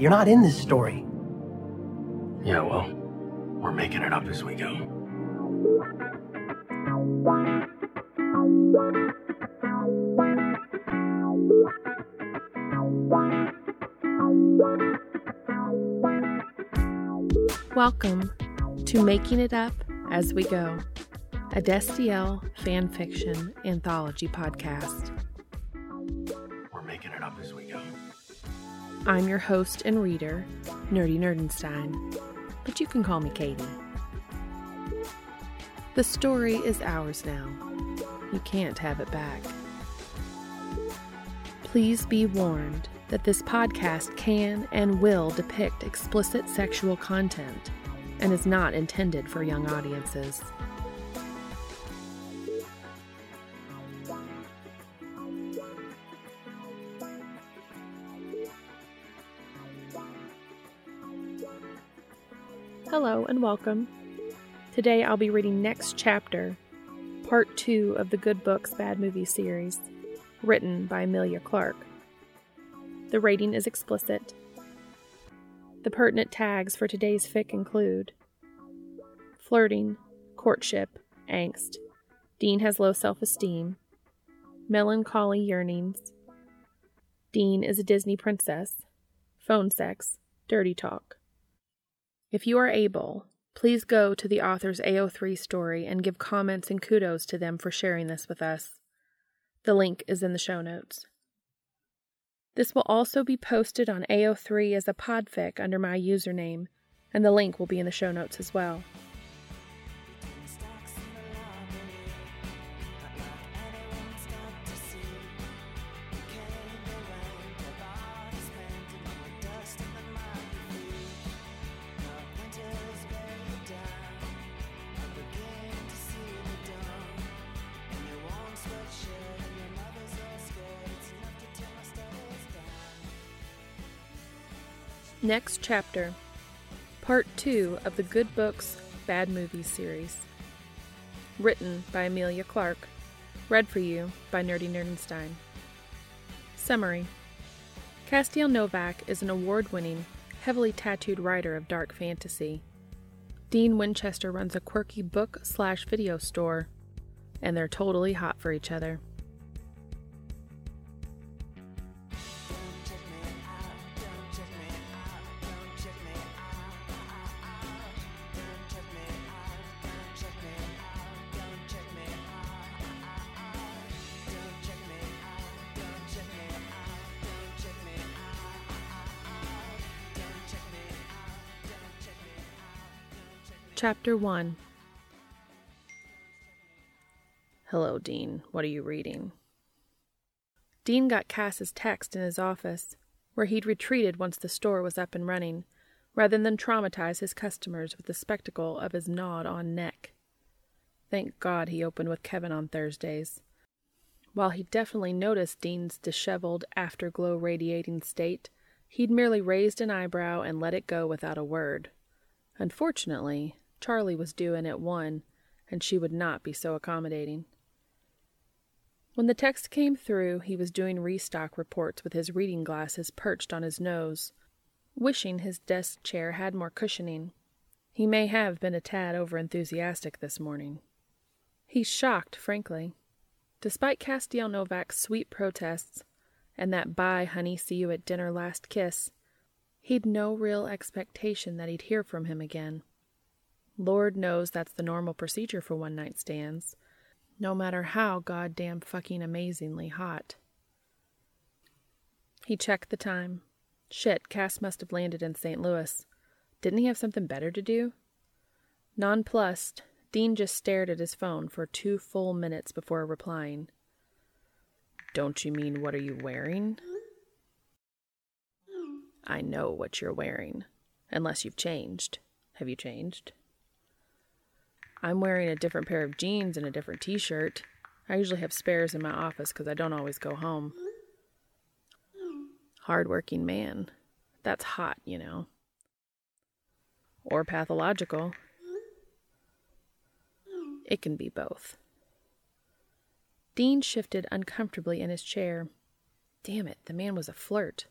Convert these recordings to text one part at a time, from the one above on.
You're not in this story. Yeah, well, we're making it up as we go. Welcome to Making It Up as We Go, a Destiel fan fiction anthology podcast. I'm your host and reader, Nerdy Nerdenstein, but you can call me Katie. The story is ours now. You can't have it back. Please be warned that this podcast can and will depict explicit sexual content and is not intended for young audiences. And welcome. Today I'll be reading next chapter, part two of the Good Books Bad Movies series, written by Amelia Clark. The rating is explicit. The pertinent tags for today's fic include flirting, courtship, angst. Dean has low self esteem, melancholy yearnings. Dean is a Disney princess, phone sex, dirty talk. If you are able, please go to the author's AO3 story and give comments and kudos to them for sharing this with us. The link is in the show notes. This will also be posted on AO3 as a podfic under my username, and the link will be in the show notes as well. Next chapter, part two of the Good Books, Bad Movies series. Written by Amelia Clark. Read for you by Nerdy Nerdenstein. Summary Castiel Novak is an award winning, heavily tattooed writer of dark fantasy. Dean Winchester runs a quirky book slash video store, and they're totally hot for each other. Chapter 1 Hello, Dean. What are you reading? Dean got Cass's text in his office, where he'd retreated once the store was up and running, rather than traumatize his customers with the spectacle of his gnawed on neck. Thank God he opened with Kevin on Thursdays. While he definitely noticed Dean's disheveled, afterglow radiating state, he'd merely raised an eyebrow and let it go without a word. Unfortunately, Charlie was due in at one, and she would not be so accommodating. When the text came through, he was doing restock reports with his reading glasses perched on his nose, wishing his desk chair had more cushioning. He may have been a tad over-enthusiastic this morning. He's shocked, frankly. Despite Castiel Novak's sweet protests and that bye, honey, see you at dinner last kiss, he'd no real expectation that he'd hear from him again. Lord knows that's the normal procedure for one night stands, no matter how goddamn fucking amazingly hot. He checked the time. Shit, Cass must have landed in St. Louis. Didn't he have something better to do? Nonplussed, Dean just stared at his phone for two full minutes before replying. Don't you mean what are you wearing? I know what you're wearing, unless you've changed. Have you changed? I'm wearing a different pair of jeans and a different t shirt. I usually have spares in my office because I don't always go home. Hardworking man. That's hot, you know. Or pathological. It can be both. Dean shifted uncomfortably in his chair. Damn it, the man was a flirt.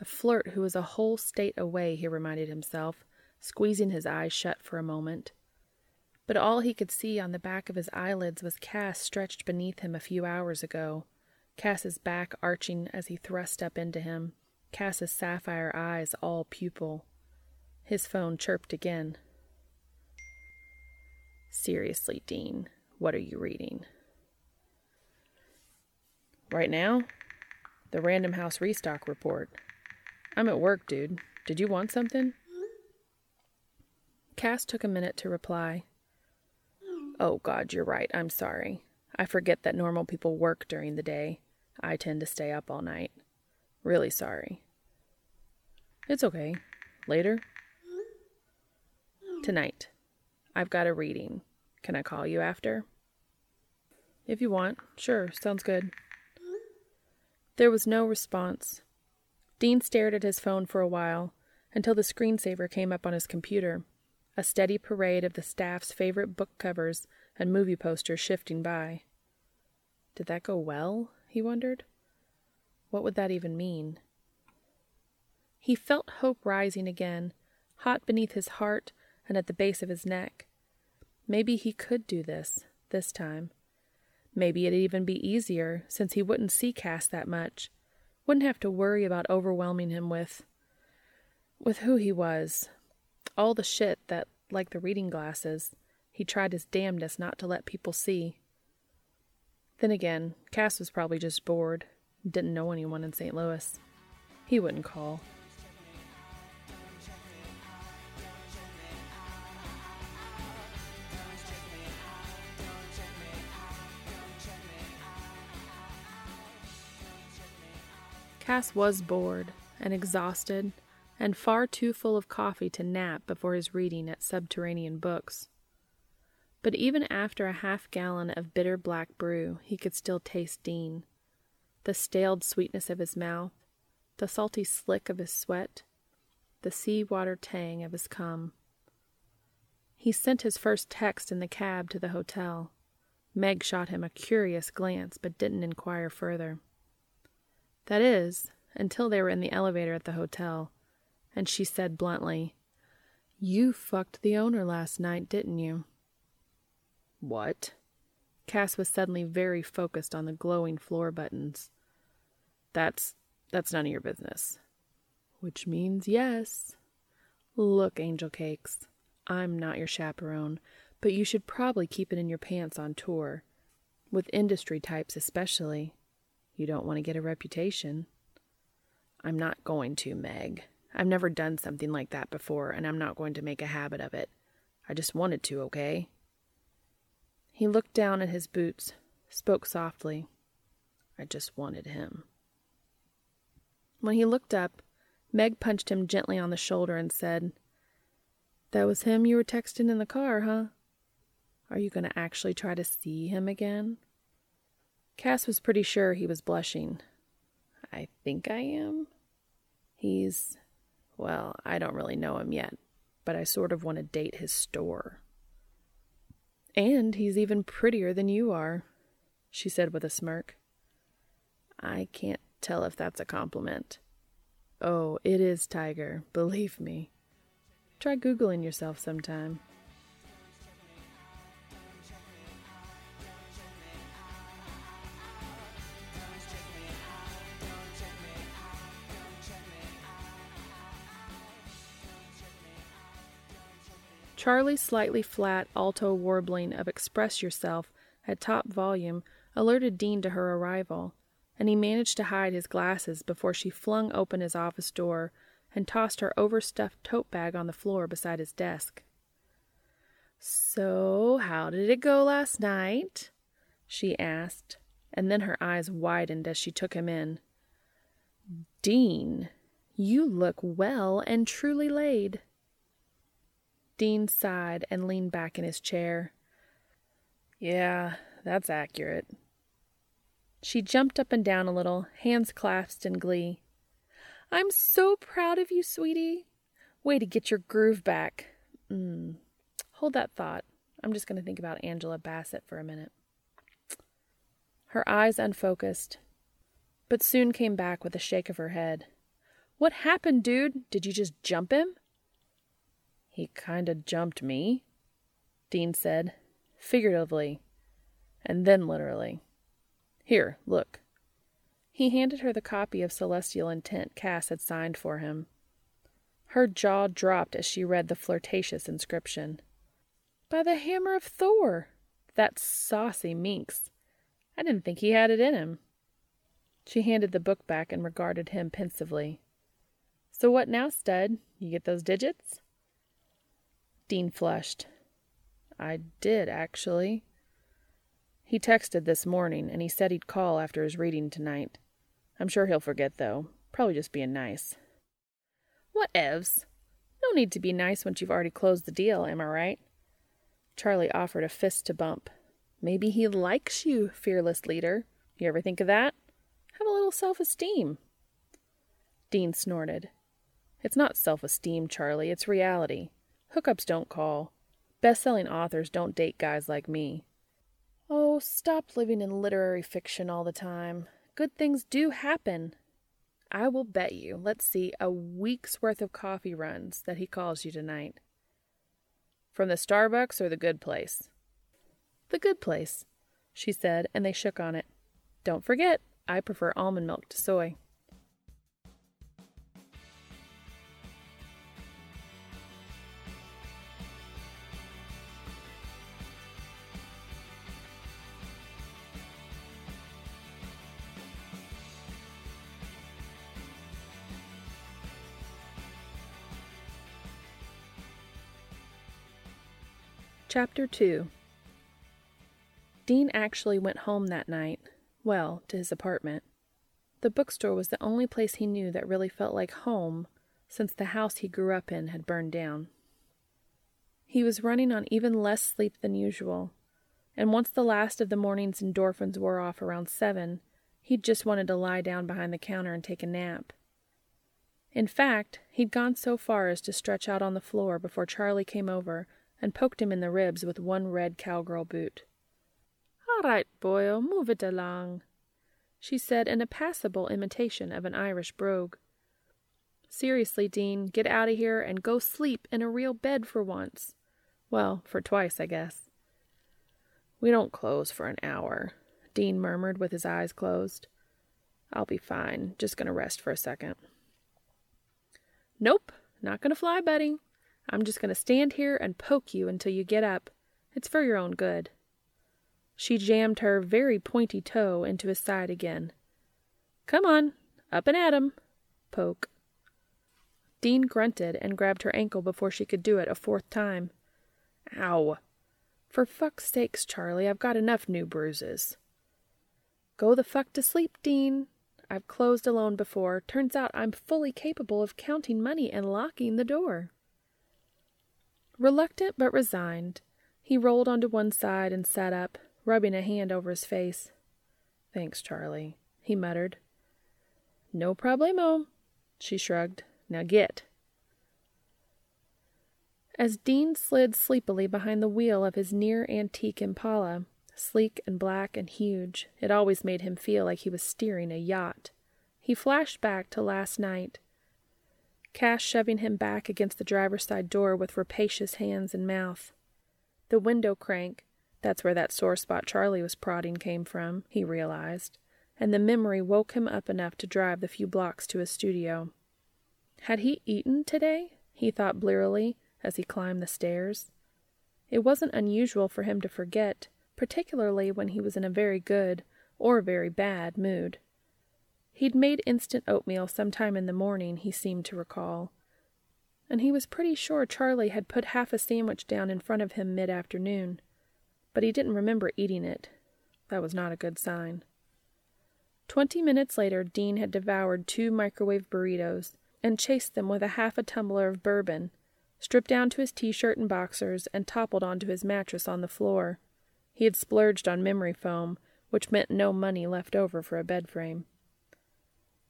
A flirt who was a whole state away, he reminded himself, squeezing his eyes shut for a moment. But all he could see on the back of his eyelids was Cass stretched beneath him a few hours ago, Cass's back arching as he thrust up into him, Cass's sapphire eyes all pupil. His phone chirped again. Seriously, Dean, what are you reading? Right now? The Random House Restock Report. I'm at work, dude. Did you want something? Cass took a minute to reply. Oh, God, you're right. I'm sorry. I forget that normal people work during the day. I tend to stay up all night. Really sorry. It's okay. Later? Tonight. I've got a reading. Can I call you after? If you want. Sure, sounds good. There was no response. Dean stared at his phone for a while until the screensaver came up on his computer, a steady parade of the staff's favorite book covers and movie posters shifting by. Did that go well? he wondered. What would that even mean? He felt hope rising again, hot beneath his heart and at the base of his neck. Maybe he could do this, this time. Maybe it'd even be easier, since he wouldn't see Cass that much. Wouldn't have to worry about overwhelming him with. with who he was. All the shit that, like the reading glasses, he tried his damnedest not to let people see. Then again, Cass was probably just bored, didn't know anyone in St. Louis. He wouldn't call. Cass was bored and exhausted and far too full of coffee to nap before his reading at Subterranean Books. But even after a half gallon of bitter black brew, he could still taste Dean. The staled sweetness of his mouth, the salty slick of his sweat, the sea water tang of his cum. He sent his first text in the cab to the hotel. Meg shot him a curious glance, but didn't inquire further. That is, until they were in the elevator at the hotel, and she said bluntly, You fucked the owner last night, didn't you? What? Cass was suddenly very focused on the glowing floor buttons. That's that's none of your business. Which means yes. Look, Angel Cakes, I'm not your chaperone, but you should probably keep it in your pants on tour. With industry types especially. You don't want to get a reputation. I'm not going to, Meg. I've never done something like that before, and I'm not going to make a habit of it. I just wanted to, okay? He looked down at his boots, spoke softly. I just wanted him. When he looked up, Meg punched him gently on the shoulder and said, That was him you were texting in the car, huh? Are you going to actually try to see him again? Cass was pretty sure he was blushing. I think I am. He's, well, I don't really know him yet, but I sort of want to date his store. And he's even prettier than you are, she said with a smirk. I can't tell if that's a compliment. Oh, it is, Tiger, believe me. Try Googling yourself sometime. Charlie's slightly flat alto warbling of Express Yourself at top volume alerted Dean to her arrival, and he managed to hide his glasses before she flung open his office door and tossed her overstuffed tote bag on the floor beside his desk. So, how did it go last night? she asked, and then her eyes widened as she took him in. Dean, you look well and truly laid. Dean sighed and leaned back in his chair. Yeah, that's accurate. She jumped up and down a little, hands clasped in glee. I'm so proud of you, sweetie. Way to get your groove back. Mm. Hold that thought. I'm just going to think about Angela Bassett for a minute. Her eyes unfocused, but soon came back with a shake of her head. What happened, dude? Did you just jump him? He kinda jumped me, Dean said, figuratively, and then literally. Here, look. He handed her the copy of Celestial Intent Cass had signed for him. Her jaw dropped as she read the flirtatious inscription. By the hammer of Thor! That saucy minx! I didn't think he had it in him. She handed the book back and regarded him pensively. So what now, stud? You get those digits? Dean flushed. I did, actually. He texted this morning, and he said he'd call after his reading tonight. I'm sure he'll forget, though. Probably just being nice. What evs? No need to be nice once you've already closed the deal, am I right? Charlie offered a fist to bump. Maybe he likes you, fearless leader. You ever think of that? Have a little self esteem. Dean snorted. It's not self esteem, Charlie, it's reality. Hookups don't call. Best selling authors don't date guys like me. Oh, stop living in literary fiction all the time. Good things do happen. I will bet you, let's see, a week's worth of coffee runs that he calls you tonight. From the Starbucks or the good place? The good place, she said, and they shook on it. Don't forget, I prefer almond milk to soy. Chapter 2 Dean actually went home that night, well, to his apartment. The bookstore was the only place he knew that really felt like home since the house he grew up in had burned down. He was running on even less sleep than usual, and once the last of the morning's endorphins wore off around seven, he just wanted to lie down behind the counter and take a nap. In fact, he'd gone so far as to stretch out on the floor before Charlie came over and poked him in the ribs with one red cowgirl boot. All right, boyo, move it along, she said in a passable imitation of an Irish brogue. Seriously, Dean, get out of here and go sleep in a real bed for once. Well, for twice, I guess. We don't close for an hour, Dean murmured with his eyes closed. I'll be fine. Just gonna rest for a second. Nope, not gonna fly, buddy. I'm just going to stand here and poke you until you get up. It's for your own good. She jammed her very pointy toe into his side again. Come on, up and at him. Poke. Dean grunted and grabbed her ankle before she could do it a fourth time. Ow. For fuck's sakes, Charlie, I've got enough new bruises. Go the fuck to sleep, Dean. I've closed alone before. Turns out I'm fully capable of counting money and locking the door. Reluctant but resigned, he rolled onto one side and sat up, rubbing a hand over his face. Thanks, Charlie, he muttered. No problemo, she shrugged. Now get. As Dean slid sleepily behind the wheel of his near antique Impala, sleek and black and huge, it always made him feel like he was steering a yacht. He flashed back to last night Cass shoving him back against the driver's side door with rapacious hands and mouth. The window crank, that's where that sore spot Charlie was prodding came from, he realized, and the memory woke him up enough to drive the few blocks to his studio. Had he eaten today? he thought blearily as he climbed the stairs. It wasn't unusual for him to forget, particularly when he was in a very good or very bad mood. He'd made instant oatmeal sometime in the morning, he seemed to recall. And he was pretty sure Charlie had put half a sandwich down in front of him mid afternoon. But he didn't remember eating it. That was not a good sign. Twenty minutes later, Dean had devoured two microwave burritos and chased them with a half a tumbler of bourbon, stripped down to his t shirt and boxers, and toppled onto his mattress on the floor. He had splurged on memory foam, which meant no money left over for a bed frame.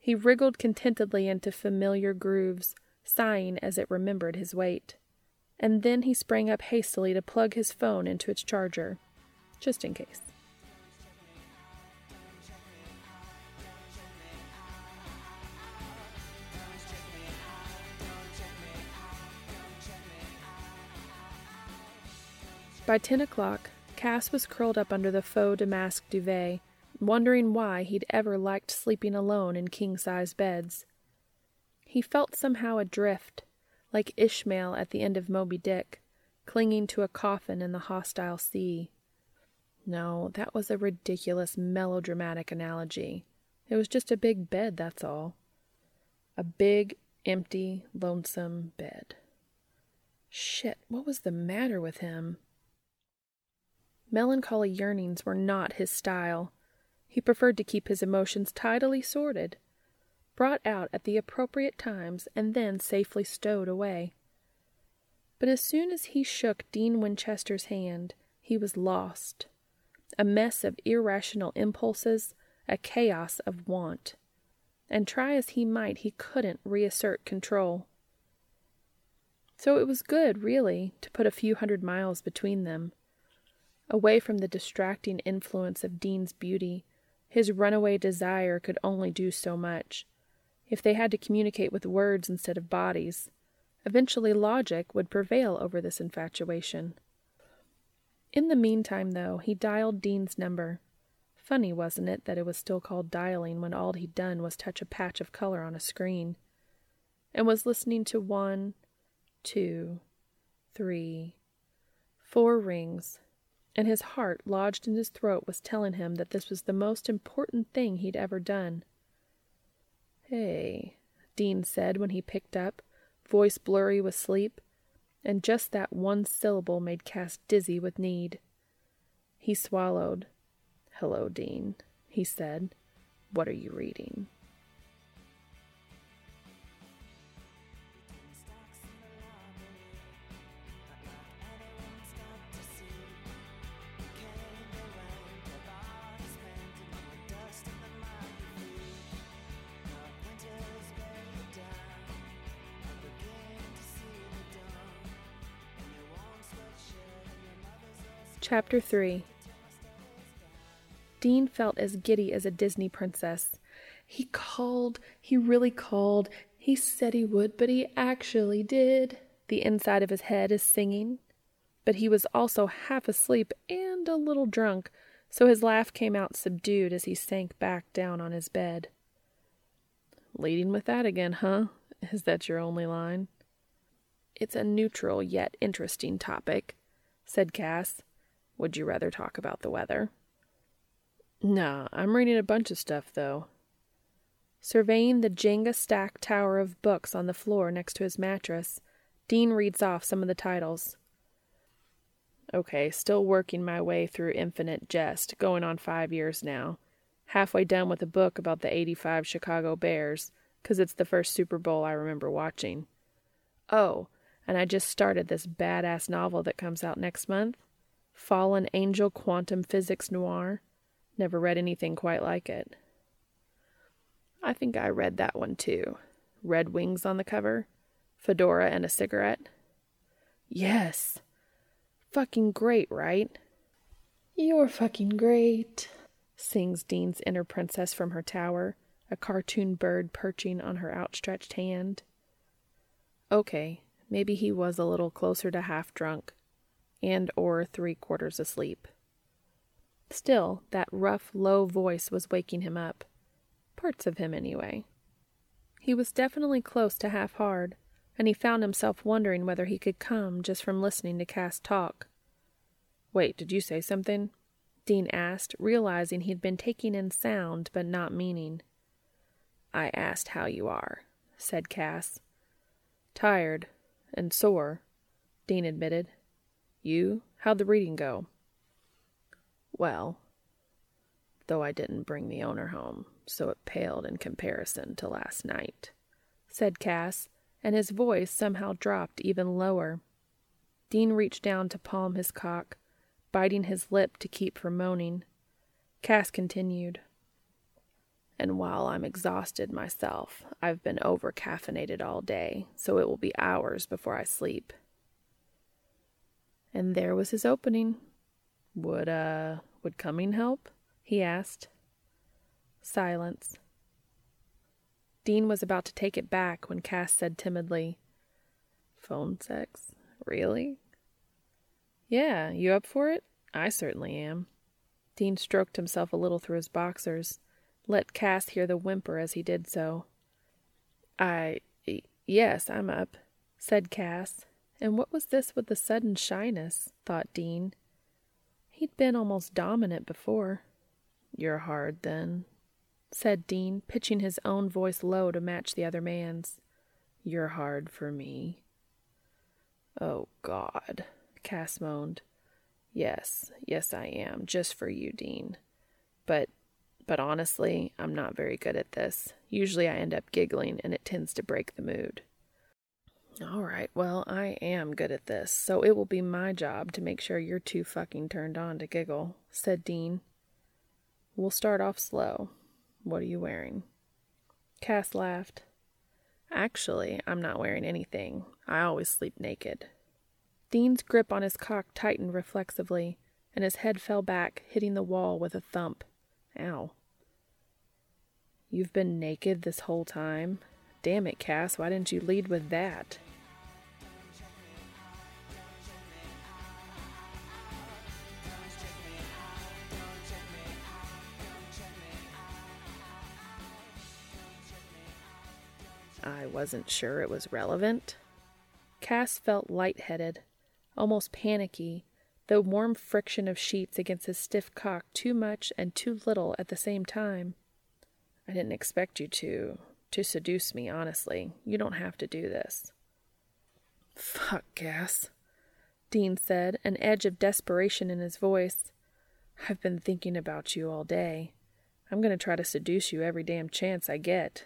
He wriggled contentedly into familiar grooves, sighing as it remembered his weight. And then he sprang up hastily to plug his phone into its charger, just in case. By ten o'clock, Cass was curled up under the faux damask duvet, wondering why he'd ever liked sleeping alone in king size beds. He felt somehow adrift, like Ishmael at the end of Moby Dick, clinging to a coffin in the hostile sea. No, that was a ridiculous melodramatic analogy. It was just a big bed, that's all. A big, empty, lonesome bed. Shit, what was the matter with him? Melancholy yearnings were not his style. He preferred to keep his emotions tidily sorted, brought out at the appropriate times, and then safely stowed away. But as soon as he shook Dean Winchester's hand, he was lost. A mess of irrational impulses, a chaos of want and try as he might, he couldn't reassert control. So it was good, really, to put a few hundred miles between them. Away from the distracting influence of Dean's beauty, his runaway desire could only do so much. If they had to communicate with words instead of bodies, eventually logic would prevail over this infatuation. In the meantime, though, he dialed Dean's number. Funny, wasn't it, that it was still called dialing when all he'd done was touch a patch of color on a screen? And was listening to one, two, three, four rings, and his heart, lodged in his throat, was telling him that this was the most important thing he'd ever done. Hey, Dean said when he picked up, voice blurry with sleep, and just that one syllable made Cass dizzy with need. He swallowed Hello, Dean, he said. What are you reading? Chapter 3 Dean felt as giddy as a Disney princess. He called, he really called. He said he would, but he actually did. The inside of his head is singing. But he was also half asleep and a little drunk, so his laugh came out subdued as he sank back down on his bed. Leading with that again, huh? Is that your only line? It's a neutral yet interesting topic, said Cass. Would you rather talk about the weather? Nah, I'm reading a bunch of stuff, though. Surveying the Jenga stacked tower of books on the floor next to his mattress, Dean reads off some of the titles. Okay, still working my way through Infinite Jest, going on five years now. Halfway done with a book about the 85 Chicago Bears, 'cause it's the first Super Bowl I remember watching. Oh, and I just started this badass novel that comes out next month Fallen Angel Quantum Physics Noir. Never read anything quite like it. I think I read that one too. Red wings on the cover, fedora and a cigarette. Yes. Fucking great, right? You're fucking great, sings Dean's inner princess from her tower, a cartoon bird perching on her outstretched hand. Okay, maybe he was a little closer to half drunk, and or three quarters asleep. Still, that rough, low voice was waking him up. Parts of him, anyway. He was definitely close to half hard, and he found himself wondering whether he could come just from listening to Cass talk. Wait, did you say something? Dean asked, realizing he'd been taking in sound but not meaning. I asked how you are, said Cass. Tired and sore, Dean admitted. You? How'd the reading go? Well, though I didn't bring the owner home, so it paled in comparison to last night, said Cass, and his voice somehow dropped even lower. Dean reached down to palm his cock, biting his lip to keep from moaning. Cass continued. And while I'm exhausted myself, I've been over caffeinated all day, so it will be hours before I sleep. And there was his opening. Would, uh, would coming help? he asked. Silence. Dean was about to take it back when Cass said timidly, Phone sex? Really? Yeah, you up for it? I certainly am. Dean stroked himself a little through his boxers, let Cass hear the whimper as he did so. I. yes, I'm up, said Cass. And what was this with the sudden shyness? thought Dean. He'd been almost dominant before. You're hard, then, said Dean, pitching his own voice low to match the other man's. You're hard for me. Oh, God, Cass moaned. Yes, yes, I am, just for you, Dean. But, but honestly, I'm not very good at this. Usually I end up giggling, and it tends to break the mood. All right, well, I am good at this, so it will be my job to make sure you're too fucking turned on to giggle, said Dean. We'll start off slow. What are you wearing? Cass laughed. Actually, I'm not wearing anything. I always sleep naked. Dean's grip on his cock tightened reflexively, and his head fell back, hitting the wall with a thump. Ow. You've been naked this whole time? Damn it, Cass, why didn't you lead with that? I wasn't sure it was relevant. Cass felt light-headed, almost panicky, the warm friction of sheets against his stiff cock too much and too little at the same time. I didn't expect you to to seduce me, honestly. You don't have to do this. Fuck, Cass, Dean said, an edge of desperation in his voice. I've been thinking about you all day. I'm going to try to seduce you every damn chance I get.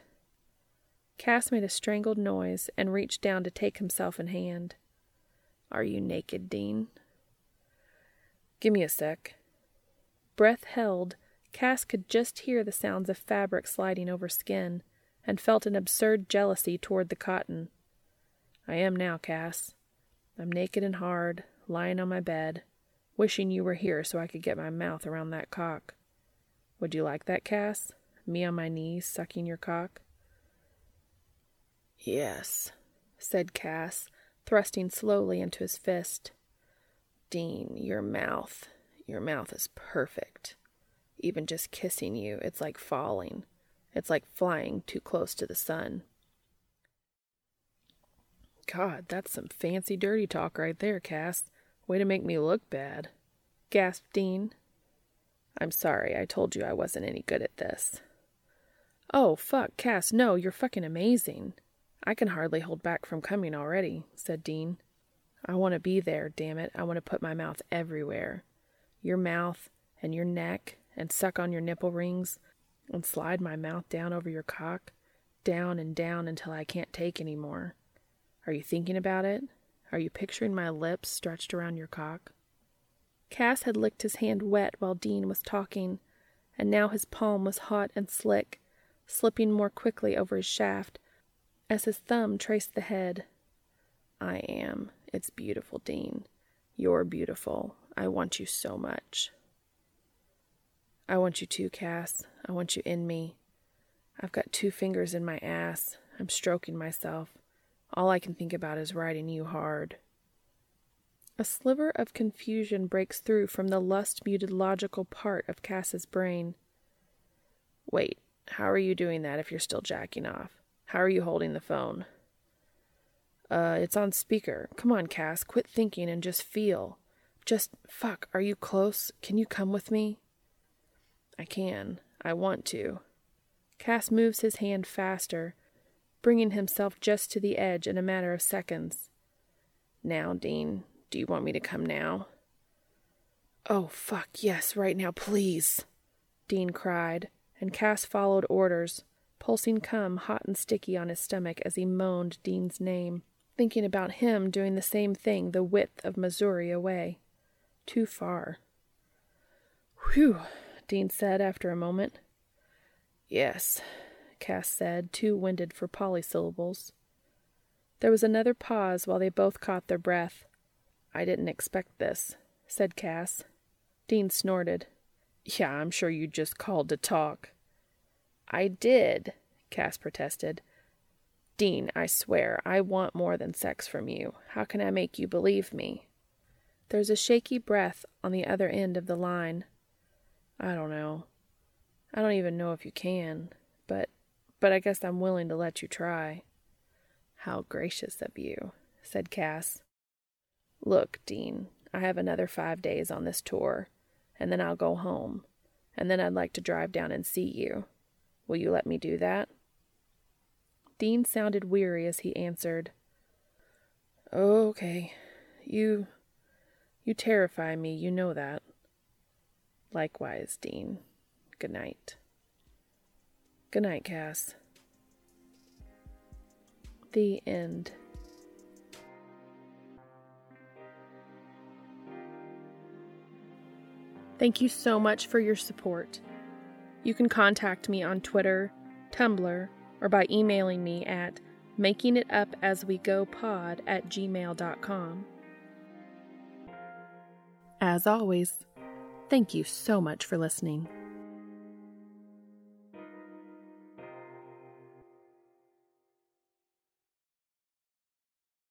Cass made a strangled noise and reached down to take himself in hand. Are you naked, Dean? Give me a sec. Breath held, Cass could just hear the sounds of fabric sliding over skin, and felt an absurd jealousy toward the cotton. I am now, Cass. I'm naked and hard, lying on my bed, wishing you were here so I could get my mouth around that cock. Would you like that, Cass? Me on my knees, sucking your cock? Yes, said Cass, thrusting slowly into his fist. Dean, your mouth, your mouth is perfect. Even just kissing you, it's like falling. It's like flying too close to the sun. God, that's some fancy dirty talk right there, Cass. Way to make me look bad. gasped Dean. I'm sorry, I told you I wasn't any good at this. Oh, fuck, Cass, no, you're fucking amazing. I can hardly hold back from coming already, said Dean. I want to be there, damn it. I want to put my mouth everywhere. Your mouth and your neck and suck on your nipple rings and slide my mouth down over your cock, down and down until I can't take any more. Are you thinking about it? Are you picturing my lips stretched around your cock? Cass had licked his hand wet while Dean was talking, and now his palm was hot and slick, slipping more quickly over his shaft as his thumb traced the head. I am. It's beautiful, Dean. You're beautiful. I want you so much. I want you too, Cass. I want you in me. I've got two fingers in my ass. I'm stroking myself. All I can think about is riding you hard. A sliver of confusion breaks through from the lust muted logical part of Cass's brain. Wait, how are you doing that if you're still jacking off? How are you holding the phone? Uh, it's on speaker. Come on, Cass, quit thinking and just feel. Just, fuck, are you close? Can you come with me? I can. I want to. Cass moves his hand faster, bringing himself just to the edge in a matter of seconds. Now, Dean, do you want me to come now? Oh, fuck, yes, right now, please, Dean cried, and Cass followed orders, pulsing cum hot and sticky on his stomach as he moaned Dean's name, thinking about him doing the same thing the width of Missouri away. Too far. Whew, Dean said after a moment. Yes, Cass said, too winded for polysyllables. There was another pause while they both caught their breath. I didn't expect this, said Cass. Dean snorted. Yeah, I'm sure you just called to talk. I did, Cass protested. Dean, I swear, I want more than sex from you. How can I make you believe me? There's a shaky breath on the other end of the line. I don't know. I don't even know if you can, but but I guess I'm willing to let you try. How gracious of you, said Cass. Look, Dean, I have another five days on this tour, and then I'll go home, and then I'd like to drive down and see you. Will you let me do that? Dean sounded weary as he answered, Okay. You. You terrify me, you know that. Likewise, Dean. Good night. Good night, Cass. The end. Thank you so much for your support. You can contact me on Twitter, Tumblr, or by emailing me at makingitupaswegopod at gmail.com. As always, thank you so much for listening.